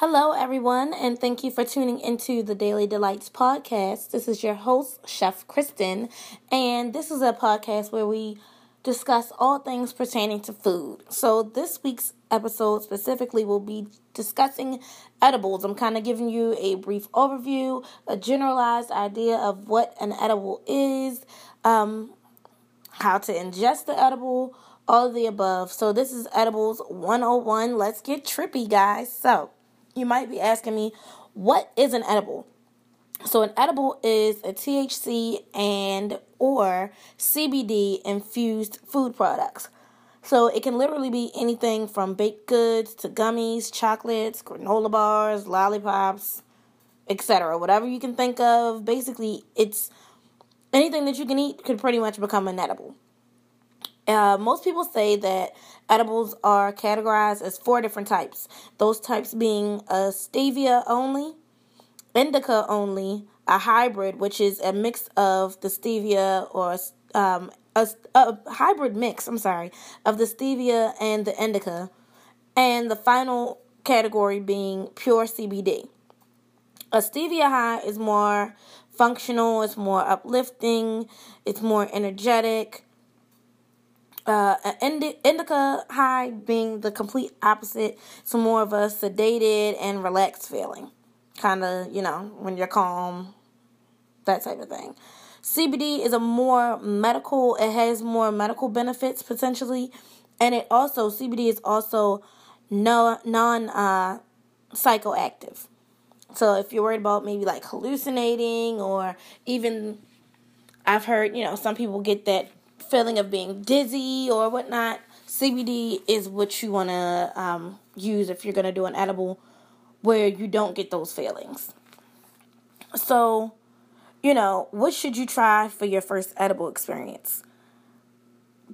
Hello, everyone, and thank you for tuning into the Daily Delights podcast. This is your host, Chef Khrystyn, and this is a podcast where we discuss all things pertaining to food. So, this week's episode specifically will be discussing edibles. I'm kind of giving you a brief overview, a generalized idea of what an edible is, um, how to ingest the edible, all of the above. So, this is Edibles 101. Let's get trippy, guys. So, you might be asking me, what is an edible? So an edible is a THC and or CBD infused food products. So it can literally be anything from baked goods to gummies, chocolates, granola bars, lollipops, etc. Whatever you can think of, basically it's anything that you can eat could pretty much become an edible. Uh, most people say that edibles are categorized as four different types. Those types being a sativa only, indica only, a hybrid, which is a mix of the sativa or um, a, a hybrid mix, I'm sorry, of the sativa and the indica, and the final category being pure CBD. A sativa high is more functional, it's more uplifting, it's more energetic uh, indica high being the complete opposite, so more of a sedated and relaxed feeling. Kind of, you know, when you're calm, that type of thing. CBD is a more medical, it has more medical benefits potentially, and it also, CBD is also no, non uh, psychoactive. So if you're worried about maybe like hallucinating or even, I've heard, you know, some people get that feeling of being dizzy or whatnot, CBD is what you want to um, use if you're going to do an edible where you don't get those feelings. So, you know, what should you try for your first edible experience?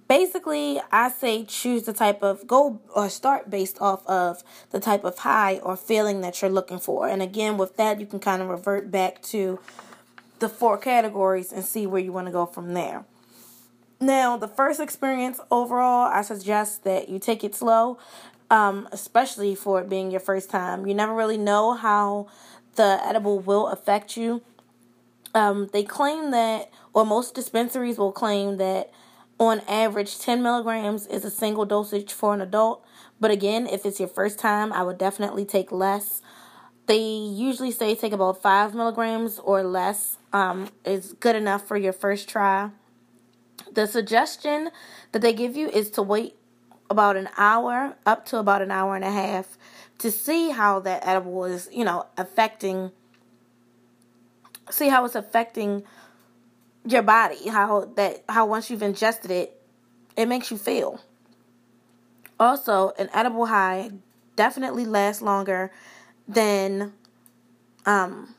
Basically, I say choose the type of go or start based off of the type of high or feeling that you're looking for. And again, with that, you can kind of revert back to the four categories and see where you want to go from there. Now, the first experience overall, I suggest that you take it slow, um, especially for it being your first time. You never really know how the edible will affect you. Um, they claim that, or most dispensaries will claim that on average 10 milligrams is a single dosage for an adult. But again, if it's your first time, I would definitely take less. They usually say take about 5 milligrams or less um, is good enough for your first try. The suggestion that they give you is to wait about an hour, up to about an hour and a half, to see how that edible is, you know, affecting, see how it's affecting your body, how that, how once you've ingested it, it makes you feel. Also, an edible high definitely lasts longer than um,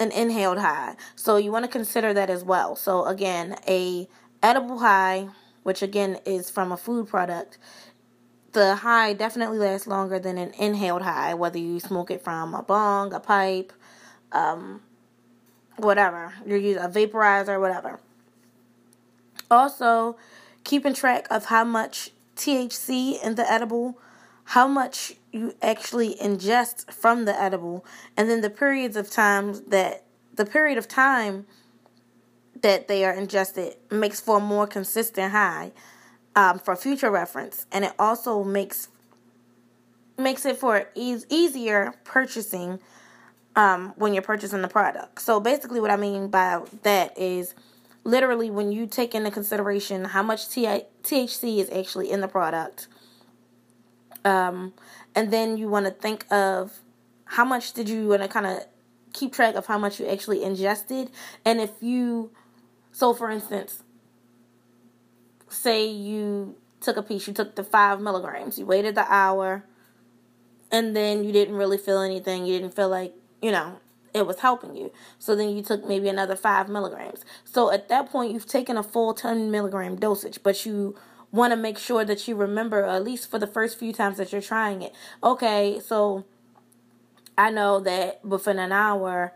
an inhaled high. So you want to consider that as well. So again, a edible high, which again is from a food product, the high definitely lasts longer than an inhaled high, whether you smoke it from a bong, a pipe, um, whatever. You're using a vaporizer, whatever. Also, keeping track of how much THC in the edible, how much you actually ingest from the edible, and then the periods of times that the period of time that they are ingested makes for a more consistent high um, for future reference, and it also makes makes it for e- easier purchasing um, when you're purchasing the product. So basically, what I mean by that is literally when you take into consideration how much T- THC is actually in the product, um, and then you want to think of how much did you want to kind of keep track of how much you actually ingested, and if you so, for instance, say you took a piece, you took the five milligrams, you waited the hour, and then you didn't really feel anything. You didn't feel like, you know, it was helping you. So then you took maybe another five milligrams. So at that point, you've taken a full 10 milligram dosage, but you want to make sure that you remember, at least for the first few times that you're trying it. Okay, so I know that within an hour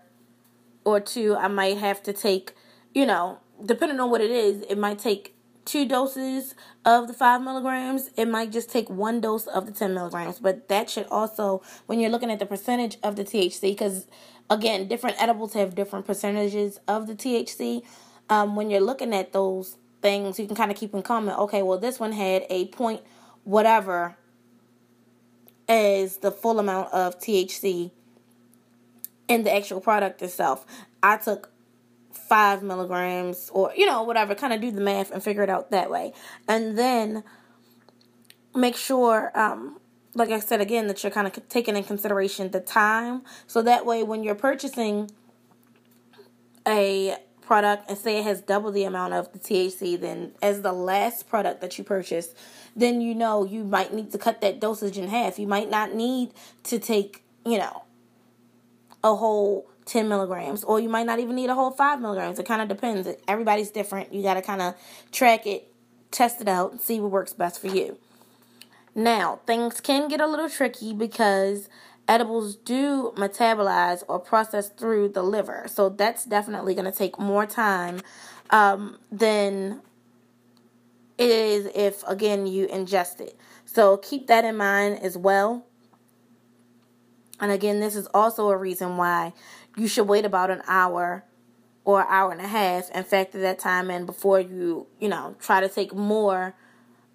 or two, I might have to take, you know, depending on what it is, it might take two doses of the five milligrams, it might just take one dose of the 10 milligrams. But that should also, when you're looking at the percentage of the THC, because again, different edibles have different percentages of the THC. Um, when you're looking at those things, you can kind of keep in common, okay, well, this one had a point whatever as the full amount of THC in the actual product itself. I took five milligrams or you know whatever kind of do the math and figure it out that way and then make sure um like i said again that you're kind of taking in consideration the time so that way when you're purchasing a product and say it has double the amount of the thc then as the last product that you purchase then you know you might need to cut that dosage in half you might not need to take you know a whole 10 milligrams, or you might not even need a whole 5 milligrams. It kind of depends. Everybody's different. You got to kind of track it, test it out, and see what works best for you. Now, things can get a little tricky because edibles do metabolize or process through the liver. So that's definitely going to take more time um, than it is if, again, you ingest it. So keep that in mind as well. And again, this is also a reason why you should wait about an hour or hour and a half and factor that time in before you, you know, try to take more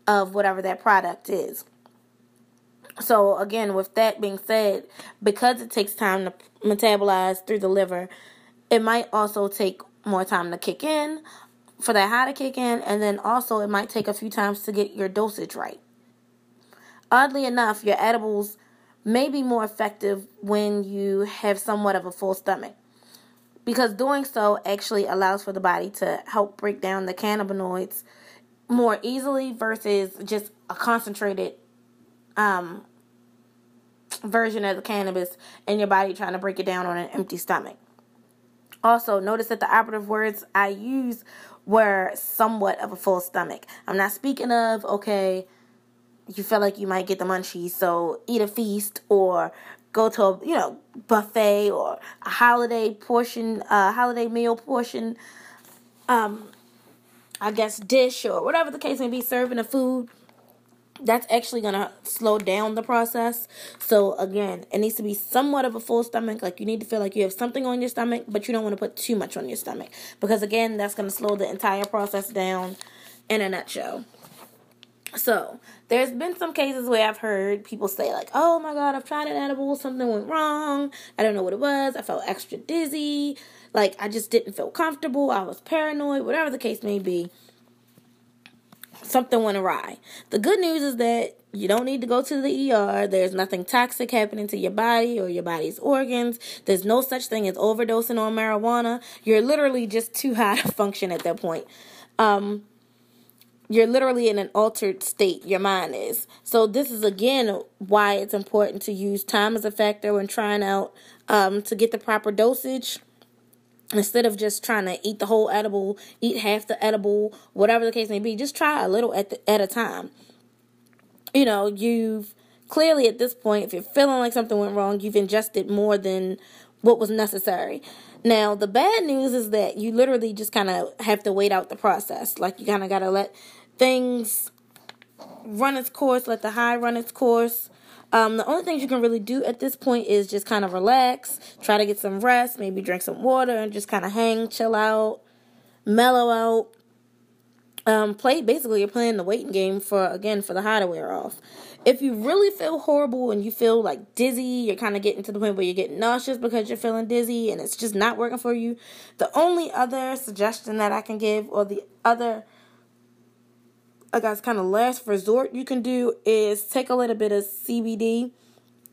of whatever that product is. So, again, with that being said, because it takes time to metabolize through the liver, it might also take more time to kick in for that high to kick in, and then also it might take a few times to get your dosage right. Oddly enough, your edibles may be more effective when you have somewhat of a full stomach. Because doing so actually allows for the body to help break down the cannabinoids more easily versus just a concentrated um, version of the cannabis in your body trying to break it down on an empty stomach. Also, notice that the operative words I use were somewhat of a full stomach. I'm not speaking of, okay, you feel like you might get the munchies, so eat a feast or go to a you know buffet or a holiday portion, a holiday meal portion, um, I guess dish or whatever the case may be, serving a food. That's actually gonna slow down the process. So again, it needs to be somewhat of a full stomach. Like you need to feel like you have something on your stomach, but you don't want to put too much on your stomach because again, that's gonna slow the entire process down. In a nutshell. So, there's been some cases where I've heard people say, like, oh my god, I've tried an edible, something went wrong, I don't know what it was, I felt extra dizzy, like, I just didn't feel comfortable, I was paranoid, whatever the case may be. Something went awry. The good news is that you don't need to go to the ER. There's nothing toxic happening to your body or your body's organs. There's no such thing as overdosing on marijuana. You're literally just too high to function at that point. Um, you're literally in an altered state your mind is so this is again why it's important to use time as a factor when trying out um, to get the proper dosage instead of just trying to eat the whole edible eat half the edible whatever the case may be just try a little at the, at a time you know you've clearly at this point if you're feeling like something went wrong you've ingested more than what was necessary now, the bad news is that you literally just kind of have to wait out the process. Like, you kind of got to let things run its course, let the high run its course. Um, the only things you can really do at this point is just kind of relax, try to get some rest, maybe drink some water, and just kind of hang, chill out, mellow out. Um, play basically you're playing the waiting game for again for the high to wear off. If you really feel horrible and you feel like dizzy, you're kind of getting to the point where you're getting nauseous because you're feeling dizzy and it's just not working for you. The only other suggestion that I can give, or the other I guess kind of last resort you can do is take a little bit of CBD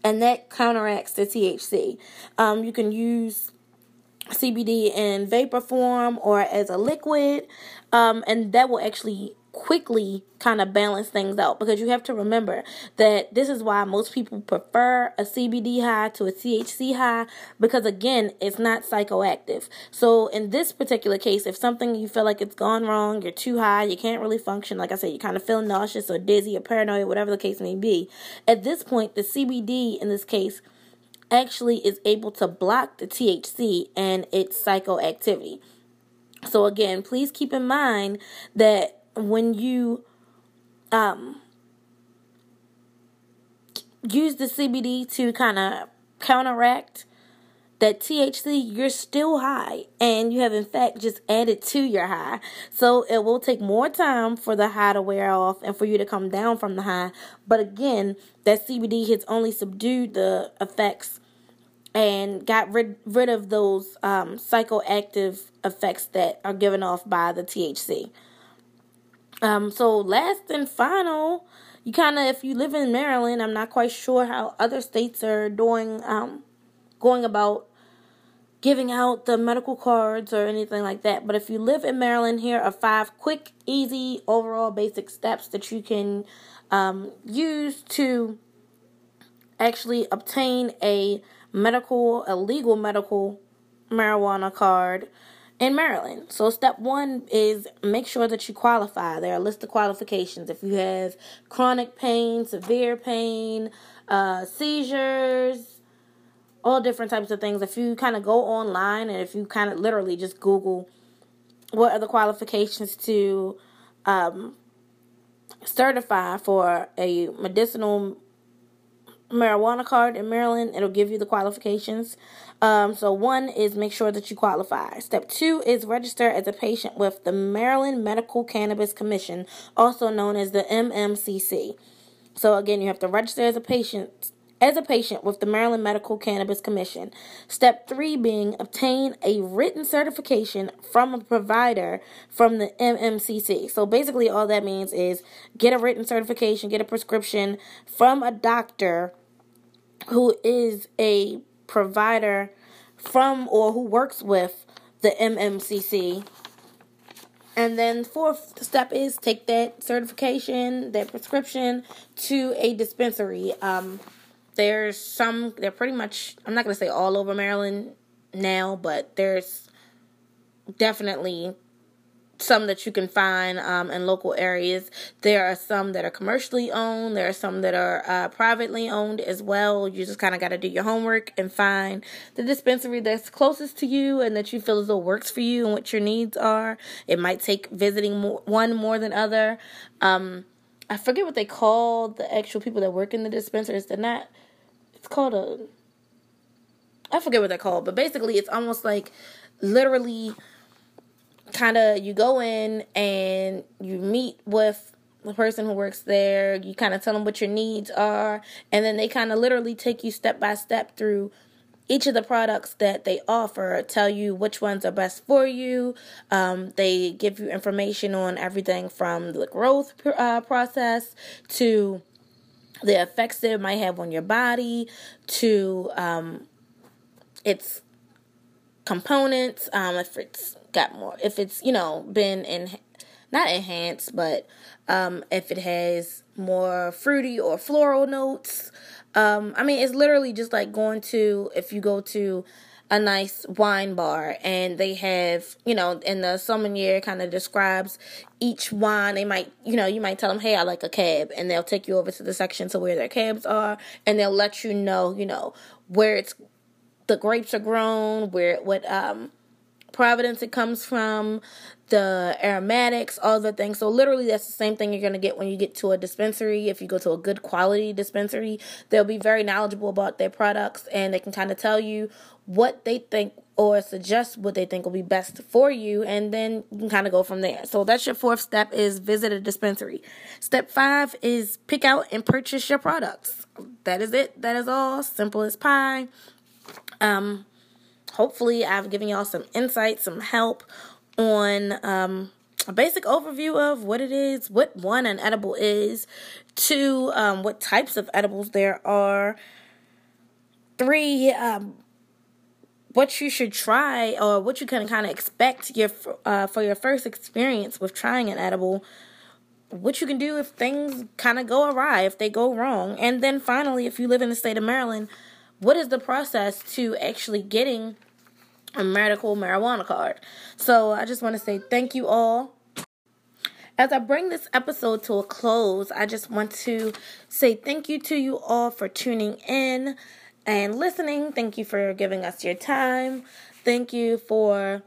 and that counteracts the THC. Um, you can use CBD in vapor form or as a liquid, um, and that will actually quickly kind of balance things out because you have to remember that this is why most people prefer a CBD high to a THC high because again it's not psychoactive. So in this particular case if something you feel like it's gone wrong, you're too high, you can't really function, like I said, you kind of feel nauseous or dizzy or paranoid, whatever the case may be. At this point the CBD in this case actually is able to block the THC and its psychoactivity. So again, please keep in mind that when you um, use the CBD to kind of counteract that THC, you're still high and you have in fact just added to your high. So it will take more time for the high to wear off and for you to come down from the high. But again, that CBD has only subdued the effects and got rid, rid of those um, psychoactive effects that are given off by the THC. Um, so last and final, you kind of, if you live in Maryland, I'm not quite sure how other states are doing, um, going about giving out the medical cards or anything like that. But if you live in Maryland, here are five quick, easy, overall basic steps that you can um, use to actually obtain a medical, a legal medical marijuana card in Maryland. So, step one is make sure that you qualify. There are a list of qualifications. If you have chronic pain, severe pain, uh, seizures, all different types of things. If you kind of go online and if you kind of literally just Google what are the qualifications to um, certify for a medicinal marijuana card in Maryland, it'll give you the qualifications. Um, so, one is make sure that you qualify. Step two is register as a patient with the Maryland Medical Cannabis Commission, also known as the MMCC. So, again, you have to register as a patient as a patient with the Maryland Medical Cannabis Commission. Step three being obtain a written certification from a provider from the MMCC. So basically, all that means is get a written certification, get a prescription from a doctor who is a provider from or who works with the MMCC. And then fourth step is take that certification, that prescription to a dispensary. Um, there's some they're pretty much I'm not gonna say all over Maryland now, but there's definitely some that you can find um, in local areas. There are some that are commercially owned. There are some that are uh, privately owned as well. You just kind of got to do your homework and find the dispensary that's closest to you and that you feel as though works for you and what your needs are. It might take visiting more, one more than other. Um, I forget what they call the actual people that work in the dispensaries. They're not. It's called a. I forget what they're called, but basically, it's almost like literally kind of you go in and you meet with the person who works there. You kind of tell them what your needs are, and then they kind of literally take you step by step through each of the products that they offer. Tell you which ones are best for you. Um, they give you information on everything from the growth uh, process to the effects that it might have on your body to um, its components. Um, if it's got more. If it's you know been in not enhanced but um if it has more fruity or floral notes um i mean it's literally just like going to if you go to a nice wine bar and they have you know and the sommelier kind of describes each wine they might you know you might tell them hey i like a cab and they'll take you over to the section to where their cabs are and they'll let you know you know where it's the grapes are grown where what um Providence it comes from, the aromatics, all the things. So literally that's the same thing you're going to get when you get to a dispensary. If you go to a good quality dispensary, they'll be very knowledgeable about their products and they can kind of tell you what they think or suggest what they think will be best for you and then you can kind of go from there. So that's your fourth step is visit a dispensary. Step 5 is pick out and purchase your products. That is it. That is all. Simple as pie. Um hopefully I've given y'all some insight, some help on um, a basic overview of what it is, what one an edible is, two, um, what types of edibles there are, three, um, what you should try or what you can kind of expect your uh, for your first experience with trying an edible what you can do if things kind of go awry if they go wrong. And then finally if you live in the state of maryland what is the process to actually getting a medical marijuana card. So I just want to say thank you all. As I bring this episode to a close, I just want to say thank you to you all for tuning in and listening. Thank you for giving us your time. Thank you for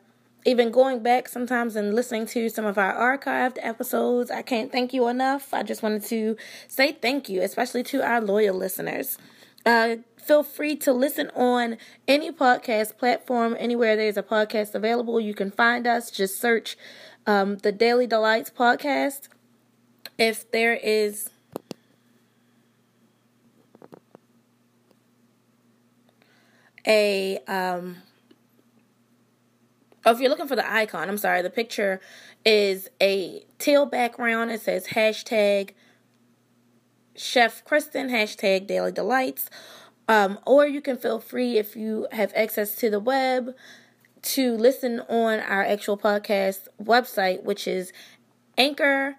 even going back sometimes and listening to some of our archived episodes. I can't thank you enough. I just wanted to say thank you, especially to our loyal listeners. Uh, feel free to listen on any podcast platform, anywhere there's a podcast available. You can find us. Just search um, the Daily Delights podcast. If there is a um, oh, if you're looking for the icon, I'm sorry, the picture is a teal background. It says hashtag Chef Khrystyn, hashtag Daily Delights. Um, or you can feel free if you have access to the web to listen on our actual podcast website, which is anchor.fm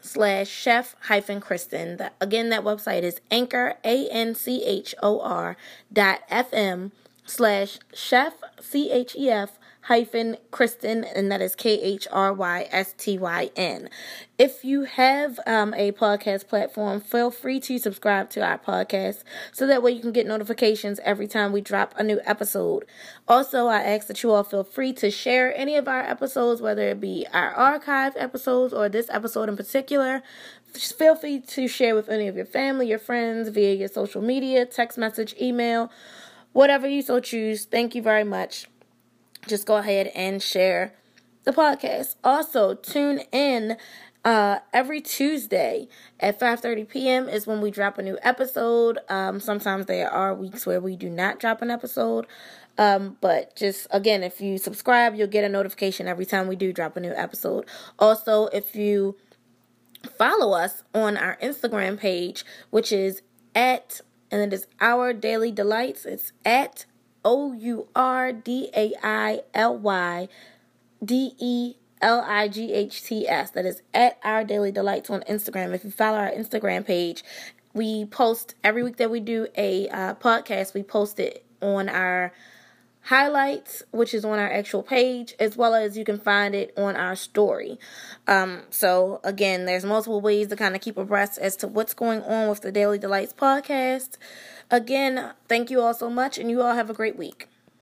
slash chef hyphen Khrystyn. Again, that website is anchor, A N C H O R dot FM slash chef, C H E F hyphen Khrystyn, and that is K H R Y S T Y N. If you have um, a podcast platform, feel free to subscribe to our podcast so that way you can get notifications every time we drop a new episode. Also, I ask that you all feel free to share any of our episodes, whether it be our archive episodes or this episode in particular. Feel free to share with any of your family, your friends, via your social media, text message, email, whatever you so choose. Thank you very much just go ahead and share the podcast. Also, tune in uh, every Tuesday at 5:30 p.m. is when we drop a new episode. Um, sometimes there are weeks where we do not drop an episode. Um, but just again, if you subscribe, you'll get a notification every time we do drop a new episode. Also, if you follow us on our Instagram page, which is at and it is our daily delights. It's at O U R D A I L Y D E L I G H T S. That is at Our Daily Delights on Instagram. If you follow our Instagram page, we post every week that we do a uh, podcast, we post it on our highlights, which is on our actual page, as well as you can find it on our story. Um, so, again, there's multiple ways to kind of keep abreast as to what's going on with the Daily Delights podcast. Again, thank you all so much, and you all have a great week.